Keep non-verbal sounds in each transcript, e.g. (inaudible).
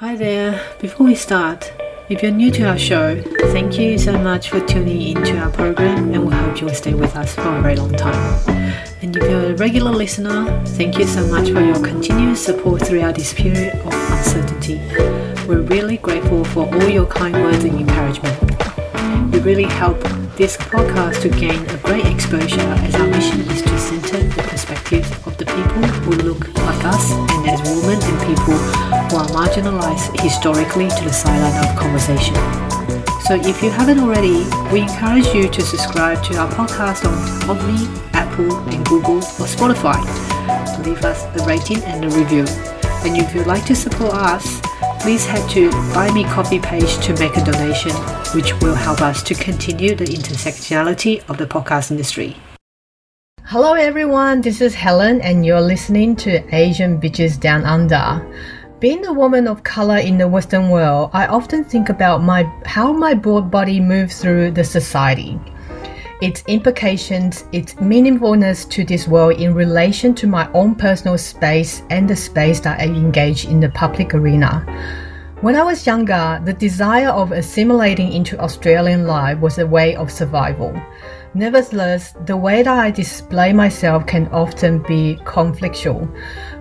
Hi there. Before we start, if you're new to our show, thank you so much for tuning into our program and we hope you'll stay with us for a very long time. And if you're a regular listener, thank you so much for your continuous support throughout this period of uncertainty. We're really grateful for all your kind words and encouragement. You really help this podcast to gain a great exposure as our mission is to center the perspectives of the people who look like us and as women and people who are marginalized historically to the sideline of conversation. So if you haven't already, we encourage you to subscribe to our podcast on Podme, Apple, and Google or Spotify. Leave us a rating and a review. And if you'd like to support us, please head to Buy Me Coffee page to make a donation, which will help us to continue the intersectionality of the podcast industry. Hello everyone, this is Helen and you're listening to Asian Bitches Down Under. Being a woman of color in the Western world, I often think about my how my broad body moves through the society its implications, its meaningfulness to this world in relation to my own personal space and the space that I engage in the public arena. When I was younger, the desire of assimilating into Australian life was a way of survival. Nevertheless, the way that I display myself can often be conflictual.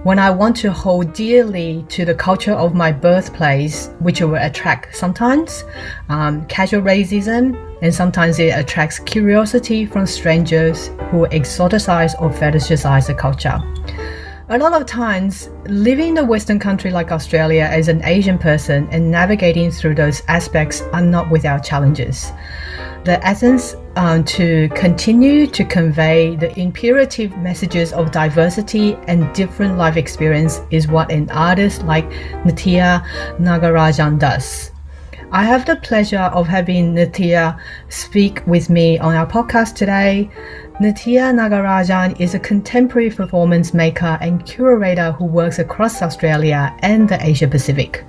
When I want to hold dearly to the culture of my birthplace, which will attract sometimes um, casual racism, and sometimes it attracts curiosity from strangers who exoticize or fetishize the culture. A lot of times, living in a Western country like Australia as an Asian person and navigating through those aspects are not without challenges the essence um, to continue to convey the imperative messages of diversity and different life experience is what an artist like Nithya Nagarajan does. I have the pleasure of having Nithya speak with me on our podcast today. Nithya Nagarajan is a contemporary performance maker and curator who works across Australia and the Asia Pacific.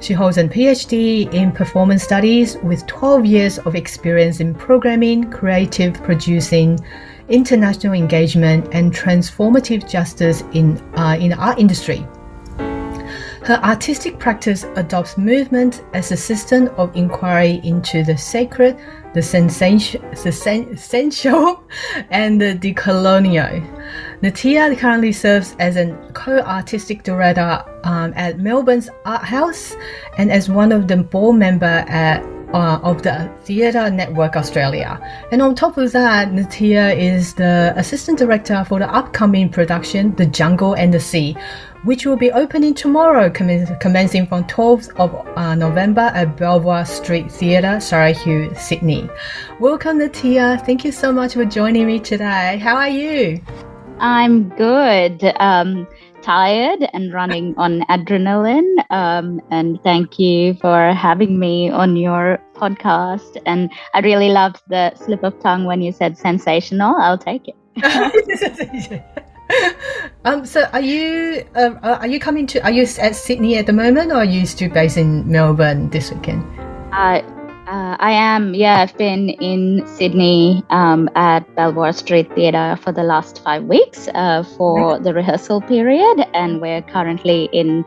She holds a PhD in performance studies with 12 years of experience in programming, creative producing, international engagement, and transformative justice in, uh, in the art industry. Her artistic practice adopts movement as a system of inquiry into the sacred, the, sensation, (laughs) and the decolonial. Nithya currently serves as a co-artistic director um, at Melbourne's Art House and as one of the board member at uh, of the Theatre Network Australia. And on top of that, Nithya is the assistant director for the upcoming production The Jungle and the Sea, which will be opening tomorrow, commencing from 12th of uh, November at Belvoir Street Theatre, Surry Sydney. Welcome, Nithya. Thank you so much for joining me today. How are you? I'm good. Um, tired and running on adrenaline. Um, and thank you for having me on your podcast. And I really loved the slip of tongue when you said sensational. I'll take it. (laughs) (laughs) (laughs) (laughs) um, so are you uh, are you coming to are you at Sydney at the moment or are you still based in Melbourne this weekend? Uh, uh, I am, yeah. I've been in Sydney um, at Belvoir Street Theatre for the last five weeks uh, for the rehearsal period, and we're currently in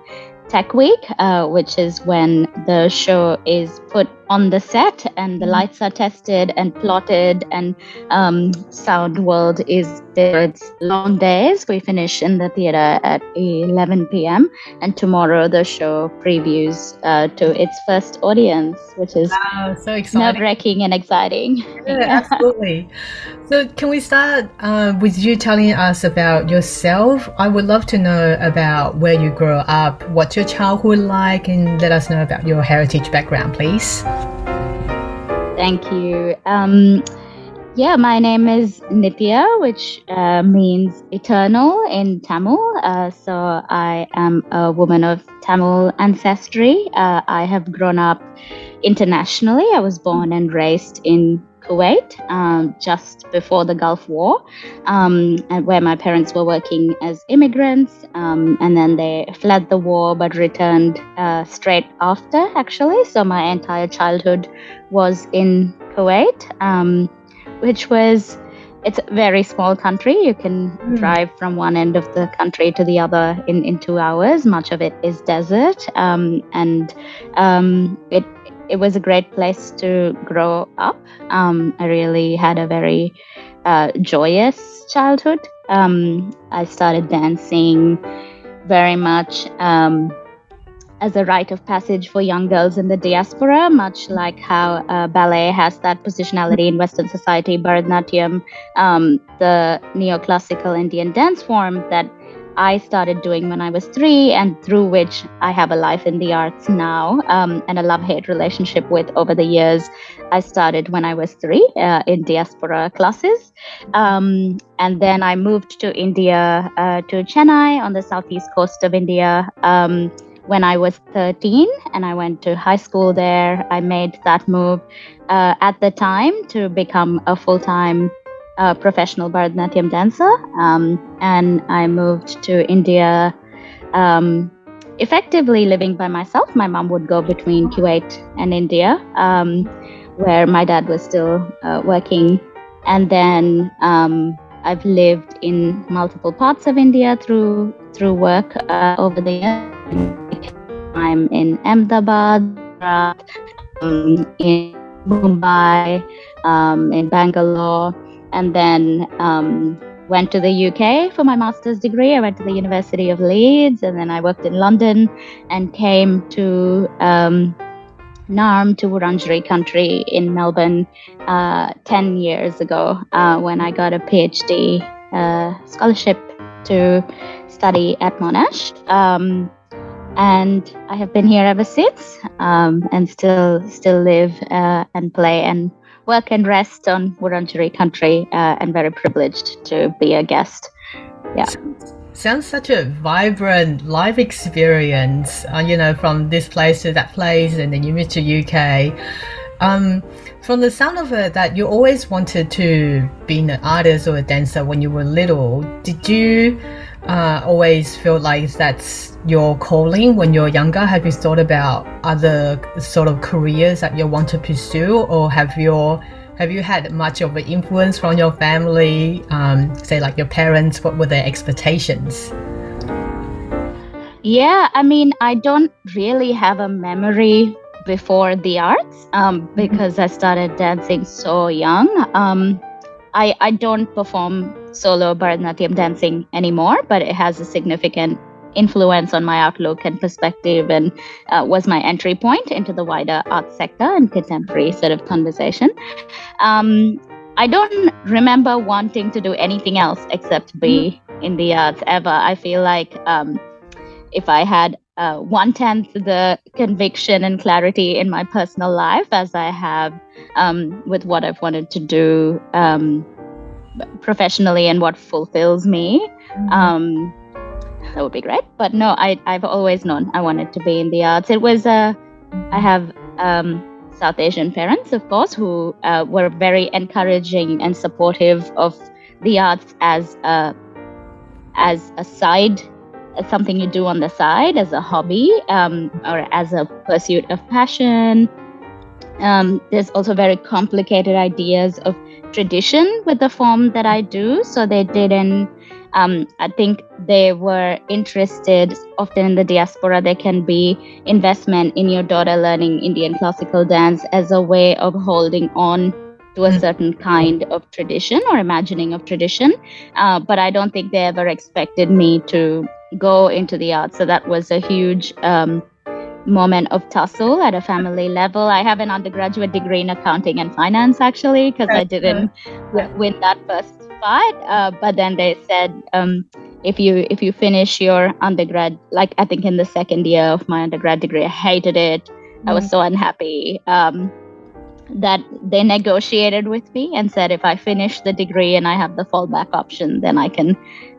Tech Week, uh, which is when the show is put on the set and the mm-hmm. lights are tested and plotted and um, sound world is there. It's long days. We finish in the theater at 11 p.m and tomorrow the show previews uh, to its first audience which is wow, so exciting. nerve-wracking and exciting. (laughs) Yeah, absolutely. So can we start uh, with you telling us about yourself? I would love to know about where you grew up what's your childhood like and let us know about your heritage background please Thank you. Um, yeah, my name is Nithya, which uh, means eternal in Tamil. Uh, so I am a woman of Tamil ancestry. Uh, I have grown up internationally. I was born and raised in Kuwait um, just before the Gulf War, um, and where my parents were working as immigrants, um, and then they fled the war but returned uh, straight after, actually. So my entire childhood was in Kuwait, um, which was it's a very small country. You can mm. drive from one end of the country to the other in, in two hours. Much of it is desert, um, and um, it it was a great place to grow up. Um, I really had a very uh, joyous childhood. Um, I started dancing very much um, as a rite of passage for young girls in the diaspora, much like how uh, ballet has that positionality in Western society, Bharatanatyam, um, the neoclassical Indian dance form that I started doing when I was three, and through which I have a life in the arts now um, and a love hate relationship with over the years. I started when I was three uh, in diaspora classes. Um, and then I moved to India, uh, to Chennai on the southeast coast of India. Um, when I was 13 and I went to high school there. I made that move uh, at the time to become a full time a professional Bharatanatyam dancer, um, and I moved to India. Um, effectively living by myself. My mom would go between Kuwait and India, um, where my dad was still uh, working, and then um, I've lived in multiple parts of India through through work uh, over the years. I'm in Ahmedabad, um, in Mumbai, um, in Bangalore and then um, went to the UK for my master's degree. I went to the University of Leeds, and then I worked in London, and came to um, Naarm to Wurundjeri country in Melbourne uh, ten years ago uh, when I got a PhD uh, scholarship to study at Monash. Um, and I have been here ever since, um, and still still live uh, and play and work and rest on Wurundjeri country uh, and very privileged to be a guest. Yeah. Sounds such a vibrant life experience, uh, you know, from this place to that place, and then you moved to UK. Um, from the sound of it, that you always wanted to be an artist or a dancer when you were little. Did you uh, always feel like that's your calling when you're younger? Have you thought about other sort of careers that you want to pursue, or have your have you had much of an influence from your family, um, say like your parents? What were their expectations? Yeah, I mean, I don't really have a memory before the arts um, mm-hmm. because I started dancing so young. Um, I, I don't perform solo Bharatanatyam dancing anymore, but it has a significant influence on my outlook and perspective and uh, was my entry point into the wider art sector and contemporary sort of conversation. Um, I don't remember wanting to do anything else except be mm-hmm. in the arts ever. I feel like um, if I had uh, one tenth the conviction and clarity in my personal life as I have um, with what I've wanted to do um, professionally and what fulfills me. Mm-hmm. That would be great. But no, I, I've always known I wanted to be in the arts. It was, uh, I have um, South Asian parents, of course, who uh, were very encouraging and supportive of the arts as a, as a side as something you do on the side as a hobby um, or as a pursuit of passion. Um, there's also very complicated ideas of tradition with the form that I do. So they didn't, um, I think they were interested, often in the diaspora, there can be investment in your daughter learning Indian classical dance as a way of holding on to a mm. certain kind of tradition or imagining of tradition. Uh, but I don't think they ever expected me to go into the arts. So that was a huge um, moment of tussle at a family level. I have an undergraduate degree in accounting and finance actually because I didn't yeah. win that first fight. Uh, but then they said um, if you if you finish your undergrad, like I think in the second year of my undergrad degree, I hated it. Mm. I was mm. so unhappy. Um, that they negotiated with me and said if I finish the degree and I have the fallback option, then I can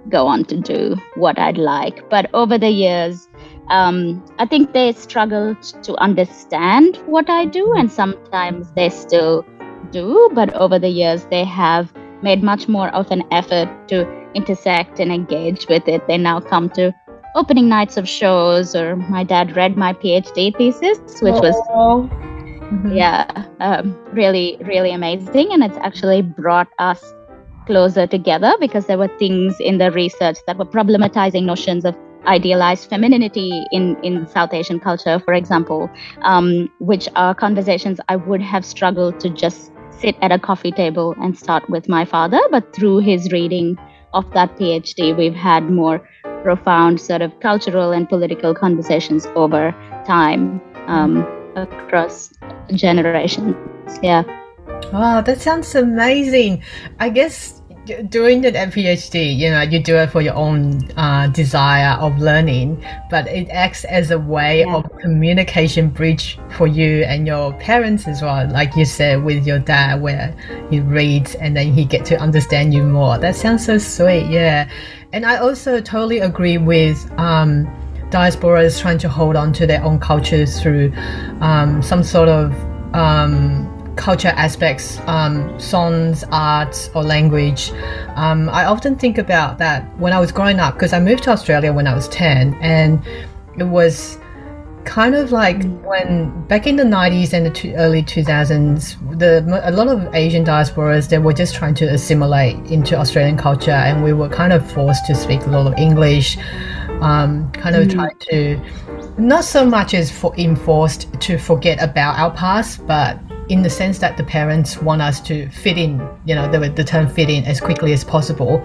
go on to do what I'd like. But over the years, um, I think they struggled to understand what I do, and sometimes they still do. But over the years, they have made much more of an effort to intersect and engage with it. They now come to opening nights of shows, or my dad read my PhD thesis, which was mm-hmm. yeah, um, really, really amazing. And it's actually brought us closer together because there were things in the research that were problematizing notions of idealized femininity in, in South Asian culture, for example, um, which are conversations I would have struggled to just sit at a coffee table and start with my father. But through his reading of that PhD, we've had more profound sort of cultural and political conversations over time um, across generations. Yeah. Wow, that sounds amazing. I guess doing the PhD, you know, you do it for your own uh, desire of learning, but it acts as a way yeah. of communication bridge for you and your parents as well. Like you said with your dad, where he reads and then he get to understand you more. That sounds so sweet, yeah. And I also totally agree with. Um, diasporas trying to hold on to their own cultures through um, some sort of um, culture aspects, um, songs, arts, or language. Um, I often think about that when I was growing up because I moved to Australia when I was 10 and it was kind of like when back in the 90s and the two, early 2000s the a lot of asian diasporas they were just trying to assimilate into australian culture and we were kind of forced to speak a lot of english um, kind of mm. try to not so much as for enforced to forget about our past but in the sense that the parents want us to fit in, you know, the, the term fit in as quickly as possible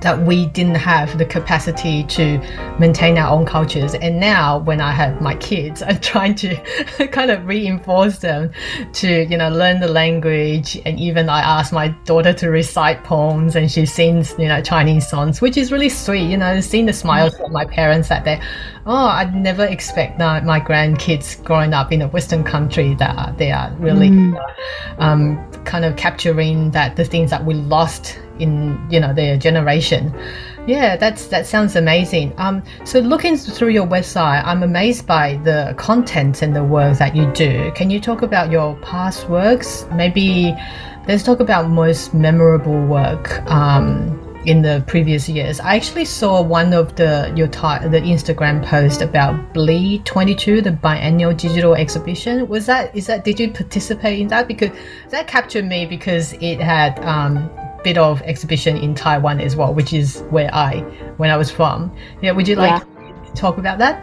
that we didn't have the capacity to maintain our own cultures. And now, when I have my kids, (laughs) I'm trying to (laughs) kind of reinforce them to, you know, learn the language. And even I ask my daughter to recite poems, and she sings, you know, Chinese songs, which is really sweet. You know, seeing the smiles of my parents that they, oh, I'd never expect that my grandkids growing up in a Western country that they are really mm. um, kind of capturing that the things that we lost in you know their generation. Yeah, that's that sounds amazing. Um, so looking through your website, I'm amazed by the content and the work that you do. Can you talk about your past works? Maybe let's talk about most memorable work. Um, in the previous years. I actually saw one of the your the Instagram post about Bleed 22, the biennial digital exhibition. Was that is that did you participate in that? Because that captured me because it had um, bit of exhibition in Taiwan as well, which is where I when I was from. Yeah, would you like yeah. to talk about that?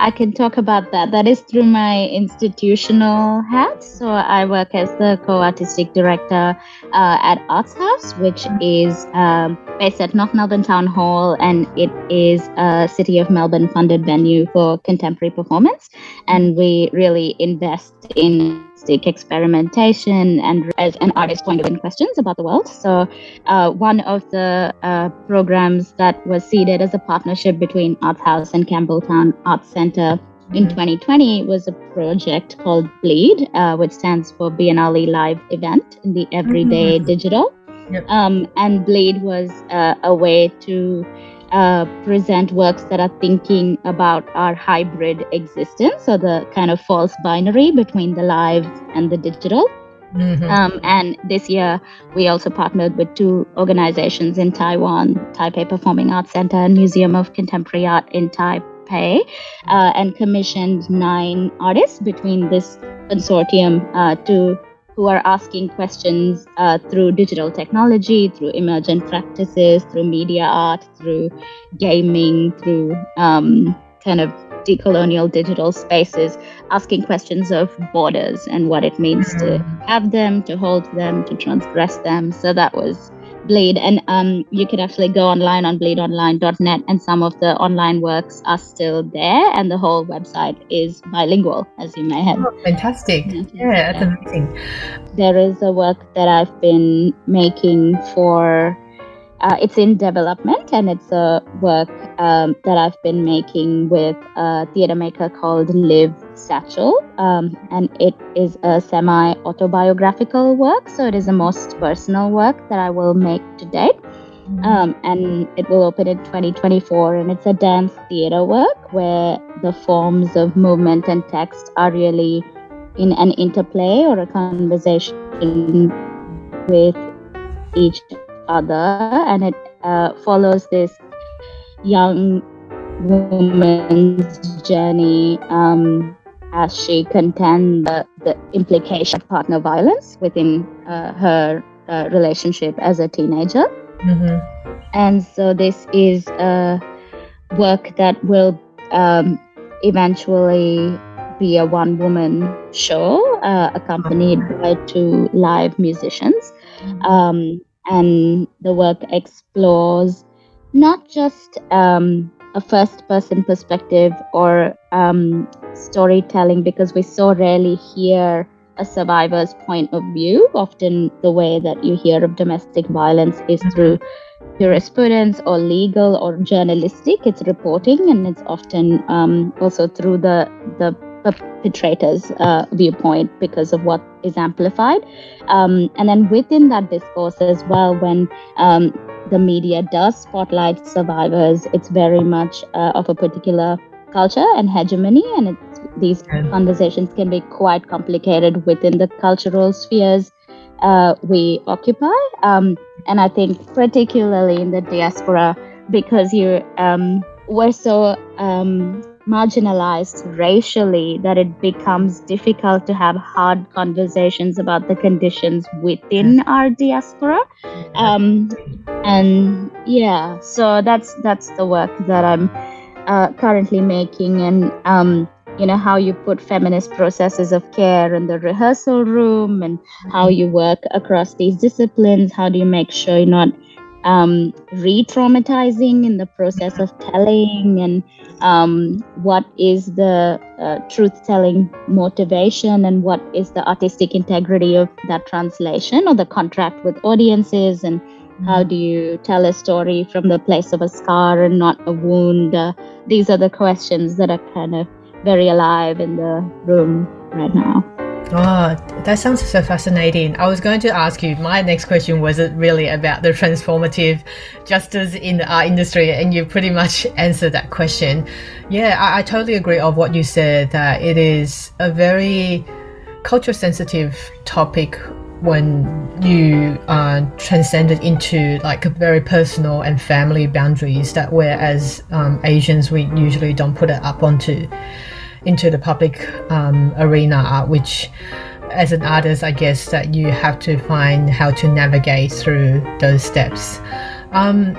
I can talk about that. That is through my institutional hat. So I work as the co-artistic director uh, at Arts House, which is um, based at North Melbourne Town Hall, and it is a City of Melbourne funded venue for contemporary performance. And we really invest in experimentation and as an artist point of view questions about the world. So, uh, one of the uh, programs that was seeded as a partnership between Arts House and Campbelltown Arts Centre in 2020 mm-hmm. was a project called Bleed, uh, which stands for Biennale Live Event in the Everyday mm-hmm. Digital. Yep. Um, and Bleed was uh, a way to uh, present works that are thinking about our hybrid existence, or the kind of false binary between the live and the digital. Mm-hmm. Um, and this year, we also partnered with two organizations in Taiwan Taipei Performing Arts Center and Museum of Contemporary Art in Taipei, uh, and commissioned nine artists between this consortium uh, to who are asking questions uh, through digital technology, through emergent practices, through media art, through gaming, through um, kind of decolonial digital spaces, asking questions of borders and what it means to have them, to hold them, to transgress them. So that was Bleed, and um, you can actually go online on bleedonline.net, and some of the online works are still there, and the whole website is bilingual, as you may have. Oh, fantastic! Yeah, that's amazing. There is a work that I've been making for uh, it's in development and it's a work um, that I've been making with a theater maker called Liv Satchell. Um, and it is a semi autobiographical work, so it is the most personal work that I will make to date. Um, and it will open in 2024. And it's a dance theater work where the forms of movement and text are really in an interplay or a conversation with each other, and it uh, follows this young woman's journey um, as she contends the, the implication of partner violence within uh, her uh, relationship as a teenager. Mm-hmm. And so this is a work that will um, eventually be a one woman show uh, accompanied by two live musicians. Um, and the work explores not just um, a first person perspective or um, storytelling because we so rarely hear a survivor's point of view. Often, the way that you hear of domestic violence is through jurisprudence or legal or journalistic. It's reporting, and it's often um, also through the the perpetrator's uh, viewpoint because of what is amplified. Um, and then within that discourse as well, when um, the media does spotlight survivors, it's very much uh, of a particular culture and hegemony, and these conversations can be quite complicated within the cultural spheres uh, we occupy. Um, and I think particularly in the diaspora, because you um, we're so um, marginalized racially that it becomes difficult to have hard conversations about the conditions within our diaspora. Um, and yeah so that's that's the work that i'm uh, currently making. And um, you know how you put feminist processes of care in the rehearsal room and how you work across these disciplines how do you make sure you're not um, re-traumatizing in the process of telling and um, what is the uh, truth-telling motivation and what is the artistic integrity of that translation or the contract with audiences and how do you tell a story from the place of a scar and not a wound? Uh, these are the questions that are kind of very alive in the room right now Oh, that sounds so fascinating. I was going to ask you, my next question was really about the transformative justice in the art industry, and you pretty much (laughs) answered that question. Yeah, I, I totally agree of what you said that it is a very culture sensitive topic when you uh, transcend it into like a very personal and family boundaries that whereas um, Asians we usually don't put it up onto into the public um, arena, which as an artist, I guess that you have to find how to navigate through those steps. Um,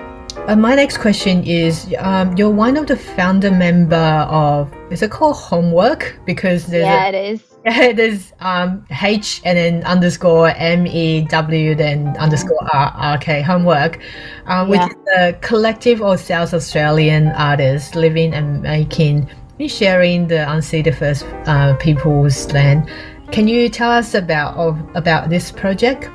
uh, my next question is um, you're one of the founder member of is it called homework? Because there's yeah a, it is. (laughs) yeah there's um, H and then underscore M E W then underscore R R K homework um, which is a collective of South Australian artists living and making sharing the unceded First uh, Peoples land. Can you tell us about of, about this project?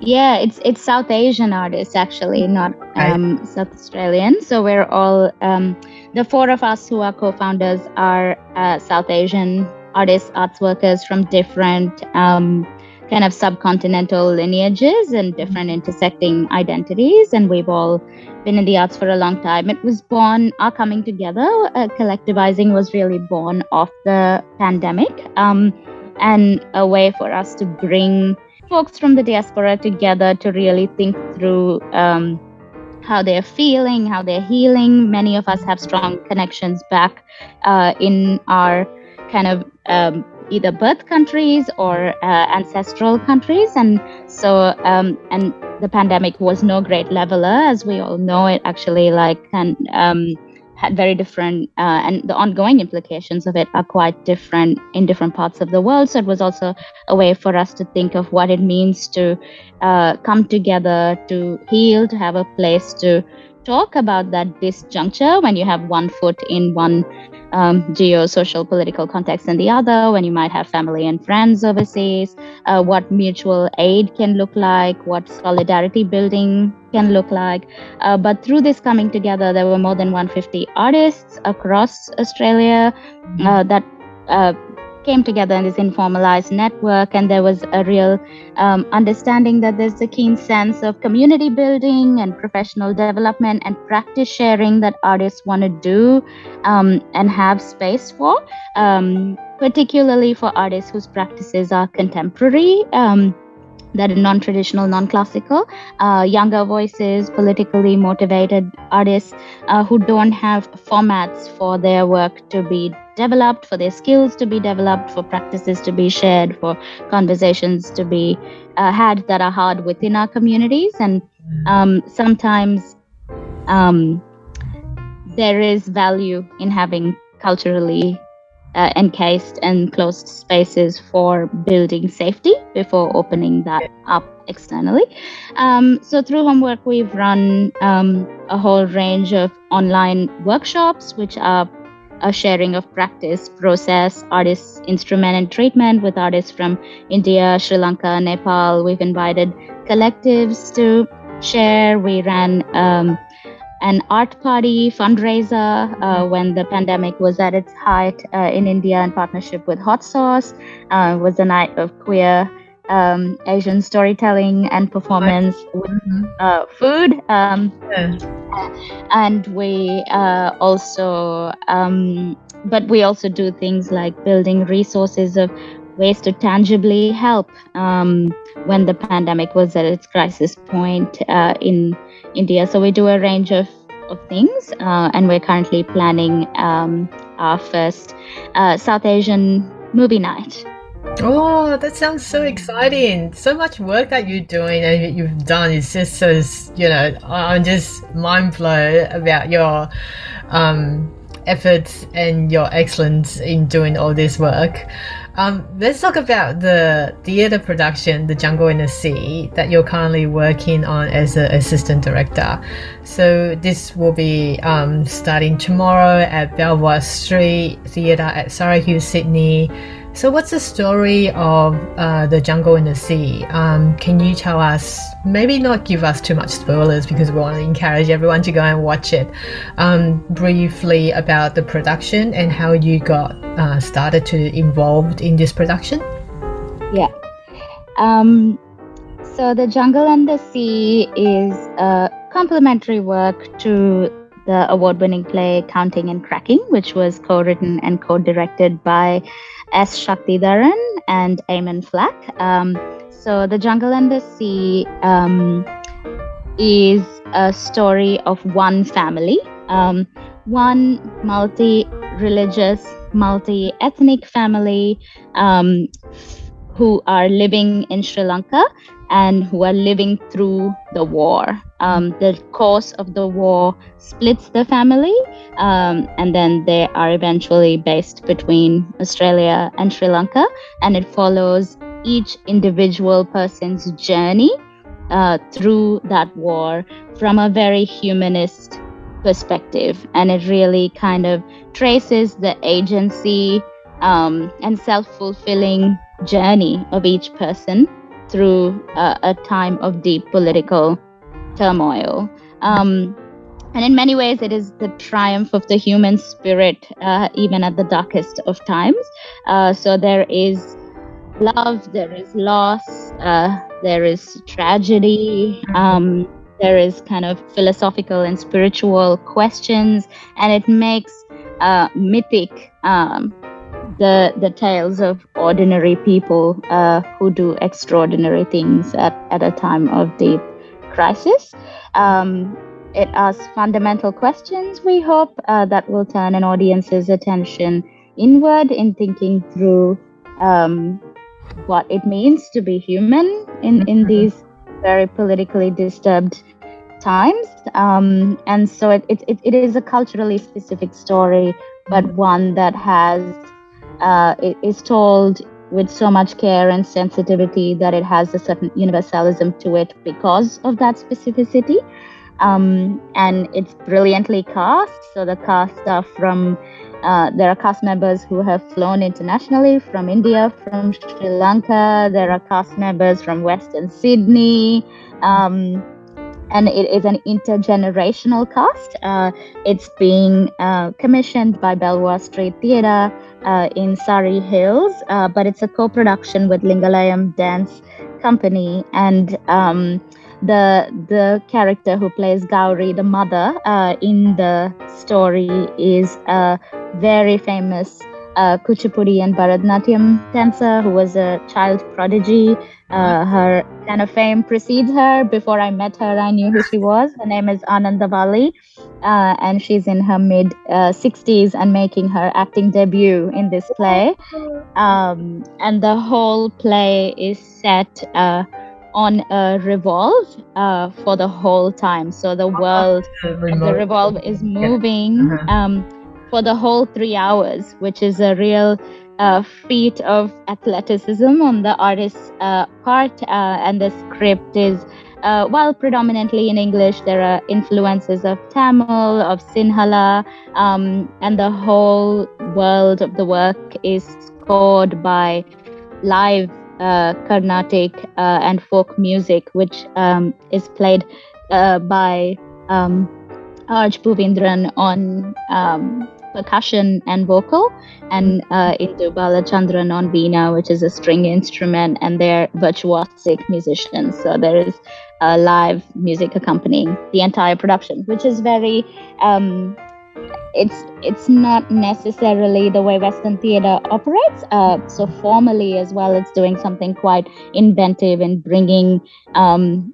Yeah, it's it's South Asian artists actually, not um, right. South Australian. So we're all um, the four of us who are co-founders are uh, South Asian artists, arts workers from different um, kind of subcontinental lineages and different intersecting identities, and we've all been in the arts for a long time. It was born, our coming together, uh, collectivizing was really born of the pandemic um, and a way for us to bring folks from the diaspora together to really think through um, how they're feeling, how they're healing. Many of us have strong connections back uh, in our kind of um, either birth countries or uh, ancestral countries. And so um, and the pandemic was no great leveler as we all know. It actually like and um, had very different uh, and the ongoing implications of it are quite different in different parts of the world. So it was also a way for us to think of what it means to uh, come together to heal to have a place to talk about that disjuncture when you have one foot in one um, geo-social political context and the other, when you might have family and friends overseas, uh, what mutual aid can look like, what solidarity building can look like. Uh, but through this coming together, there were more than 150 artists across Australia uh, that uh, came together in this informalized network, and there was a real um, understanding that there's a keen sense of community building and professional development and practice sharing that artists want to do um, and have space for, um, particularly for artists whose practices are contemporary. Um, that are non-traditional non-classical uh, younger voices politically motivated artists uh, who don't have formats for their work to be developed, for their skills to be developed, for practices to be shared, for conversations to be uh, had that are hard within our communities. And um, sometimes um, there is value in having culturally uh, encased and closed spaces for building safety before opening that up externally. Um, so, through homework, we've run um, a whole range of online workshops, which are a sharing of practice, process, artists, instrument, and treatment with artists from India, Sri Lanka, Nepal. We've invited collectives to share. We ran um, an art party fundraiser uh, when the pandemic was at its height uh, in India in partnership with Hot Sauce. Uh, was a night of queer um, Asian storytelling and performance with mm-hmm. uh, food. Um, yeah. And we uh, also, um, but we also do things like building resources of ways to tangibly help um, when the pandemic was at its crisis point uh, in India. So we do a range of, of things, uh, and we're currently planning um, our first uh, South Asian movie night. Oh, that sounds so exciting. So much work that you're doing and you've done is just so, you know, I'm just mind blown about your um, efforts and your excellence in doing all this work. Um, let's talk about the theatre production, The Jungle in the Sea, that you're currently working on as an assistant director. So this will be um, starting tomorrow at Belvoir Street Theatre at Hills, Sydney. So, what's the story of uh, the jungle in the sea? Um, can you tell us? Maybe not give us too much spoilers because we want to encourage everyone to go and watch it. Um, briefly about the production and how you got uh, started to involved in this production. Yeah. Um, so, the jungle and the sea is a complementary work to the award-winning play Counting and Cracking, which was co-written and co-directed by S. Shakthidharan and Eamon Flack. Um, so, The Jungle and the Sea um, is a story of one family, um, one multi religious, multi ethnic family um, who are living in Sri Lanka and who are living through the war. Um, the course of the war splits the family, um, and then they are eventually based between Australia and Sri Lanka, and it follows each individual person's journey uh, through that war from a very humanist perspective, and it really kind of traces the agency um, and self fulfilling journey of each person through uh, a time of deep political turmoil. Um, and in many ways, it is the triumph of the human spirit, uh, even at the darkest of times. Uh, so there is love, there is loss, uh, there is tragedy, um, there is kind of philosophical and spiritual questions, and it makes uh, mythic um, the the tales of ordinary people uh, who do extraordinary things at, at a time of deep crisis. Um, it asks fundamental questions, we hope, uh, that will turn an audience's attention inward in thinking through um, what it means to be human in, in mm-hmm. these very politically disturbed times. Um, and so it, it, it is a culturally specific story, but one that has uh, is told with so much care and sensitivity that it has a certain universalism to it because of that specificity. Um, and it's brilliantly cast. So the cast are from, uh, there are cast members who have flown internationally from India, from Sri Lanka. There are cast members from Western Sydney. Um, and it is an intergenerational cast. Uh, it's being uh, commissioned by Belvoir Street Theatre uh, in Surry Hills, uh, but it's a co-production with Lingalayam Dance Company, and um, the the character who plays Gauri, the mother uh, in the story, is a very famous uh, Kuchipudi and Bharatanatyam dancer who was a child prodigy. Uh, her kind of fame precedes her. Before I met her, I knew who she was. Her name is Anandavalli, uh, and she's in her mid 60s uh, and making her acting debut in this play. Um, and the whole play is set uh, on a revolve uh, for the whole time. So the world of the revolve is moving. Uh-huh. Um, for the whole three hours, which is a real uh, feat of athleticism on the artist's uh, part. Uh, and the script is, uh, while predominantly in English, there are influences of Tamil, of Sinhala, um, and the whole world of the work is scored by live uh, Carnatic and folk music, which um, is played by um, Arj Buvindran on um, percussion and vocal, and uh, Indu Balachandran on Veena, which is a string instrument, and they're virtuosic musicians. So there is a live music accompanying the entire production, which is very. Um, it's it's not necessarily the way Western theatre operates. Uh, so formally as well, it's doing something quite inventive and bringing um,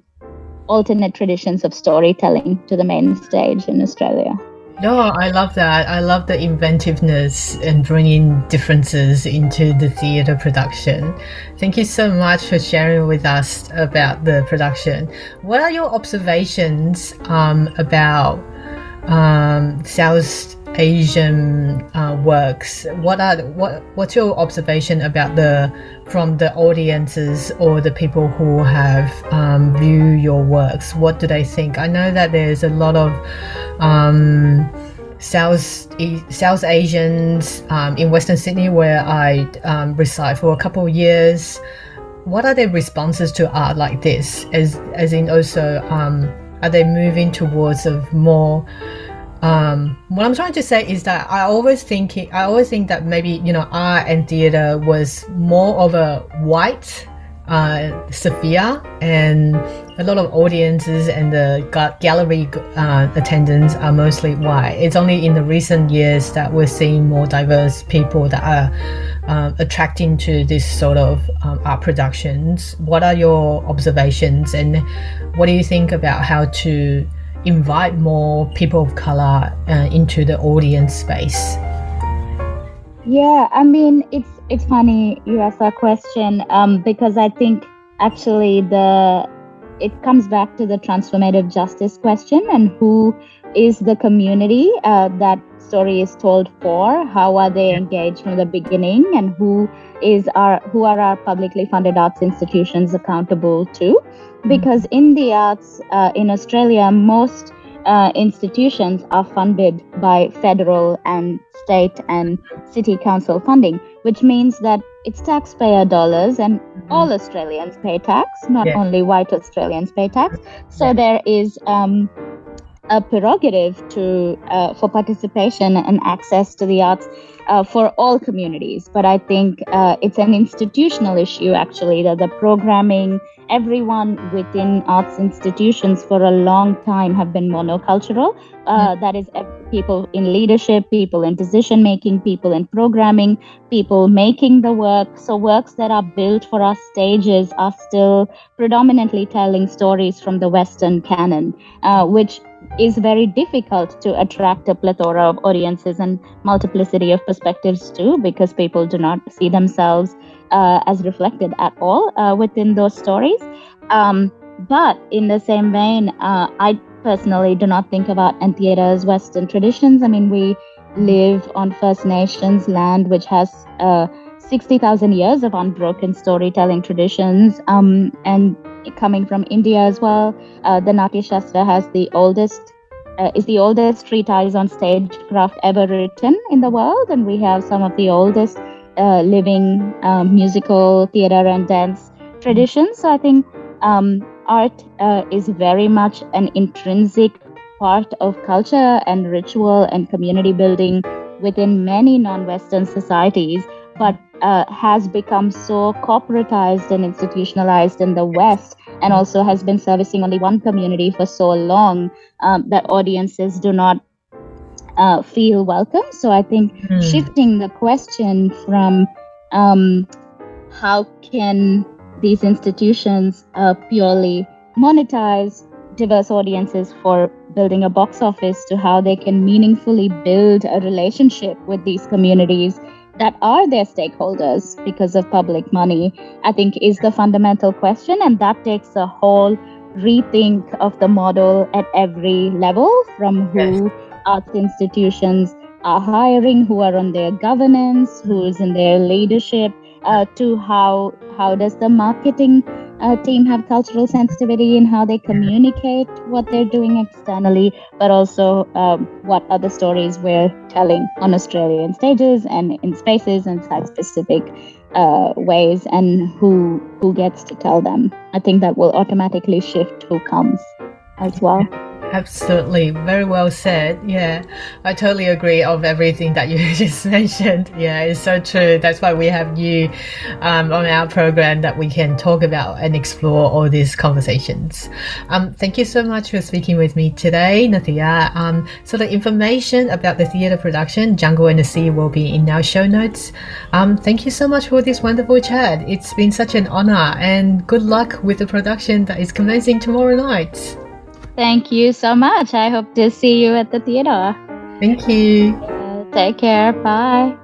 alternate traditions of storytelling to the main stage in Australia. No, I love that. I love the inventiveness and bringing differences into the theatre production. Thank you so much for sharing with us about the production. What are your observations um, about um, South Asian uh, works? What are what What's your observation about the from the audiences or the people who have um, view your works? What do they think? I know that there's a lot of um, South South Asians um, in Western Sydney where I um, reside for a couple of years. What are their responses to art like this? As as in also um, are they moving towards a more um, what I'm trying to say is that I always think I always think that maybe you know art and theater was more of a white uh, sphere, and a lot of audiences and the gallery uh, attendants are mostly white. It's only in the recent years that we're seeing more diverse people that are uh, attracting to this sort of um, art productions. What are your observations, and what do you think about how to invite more people of color uh, into the audience space? Yeah, I mean, it's it's funny you ask that question um, because I think actually the it comes back to the transformative justice question and who is the community uh, that story is told for how are they engaged from the beginning and who is our who are our publicly funded arts institutions accountable to because in the arts uh, in Australia, most uh, institutions are funded by federal and state and city council funding, which means that it's taxpayer dollars and mm-hmm. all Australians pay tax, not yeah. only white Australians pay tax. So yeah. there is um, a prerogative to uh, for participation and access to the arts uh, for all communities. But I think uh, it's an institutional issue actually that the programming everyone within arts institutions for a long time have been monocultural. Uh, mm. that is, people in leadership, people in decision making, people in programming, people making the work. So, works that are built for our stages are still predominantly telling stories from the Western canon, uh, which is very difficult to attract a plethora of audiences and multiplicity of perspectives too, because people do not see themselves uh, as reflected at all uh, within those stories. Um, but in the same vein, uh, I personally do not think about theater as Western traditions. I mean, we live on First Nations land, which has uh, 60,000 years of unbroken storytelling traditions. Um, and coming from India as well, uh, the Natya Shastra has the oldest. Uh, is the oldest treatise on stagecraft ever written in the world, and we have some of the oldest uh, living um, musical theater and dance traditions. So I think um, art uh, is very much an intrinsic part of culture and ritual and community building within many non-Western societies, but uh, has become so corporatized and institutionalized in the West, and also has been servicing only one community for so long um, that audiences do not uh, feel welcome. So I think mm. shifting the question from um, how can these institutions uh, purely monetize diverse audiences for building a box office to how they can meaningfully build a relationship with these communities that are their stakeholders because of public money, I think is the fundamental question. And that takes a whole rethink of the model at every level from who arts institutions are hiring, who are on their governance, who is in their leadership, uh, to how how does the marketing uh, team have cultural sensitivity in how they communicate what they're doing externally, but also um, what other stories we're telling on Australian stages and in spaces and site specific uh, ways, and who who gets to tell them. I think that will automatically shift who comes as well. Absolutely, very well said. Yeah, I totally agree of everything that you (laughs) just mentioned. Yeah, it's so true. That's why we have you um, on our program that we can talk about and explore all these conversations. Um, thank you so much for speaking with me today, Nithya. Um, so the information about the theatre production Jungle and the Sea will be in our show notes. Um, thank you so much for this wonderful chat. It's been such an honor, and good luck with the production that is commencing tomorrow night. Thank you so much. I hope to see you at the theater. Thank you. Uh, take care. Bye.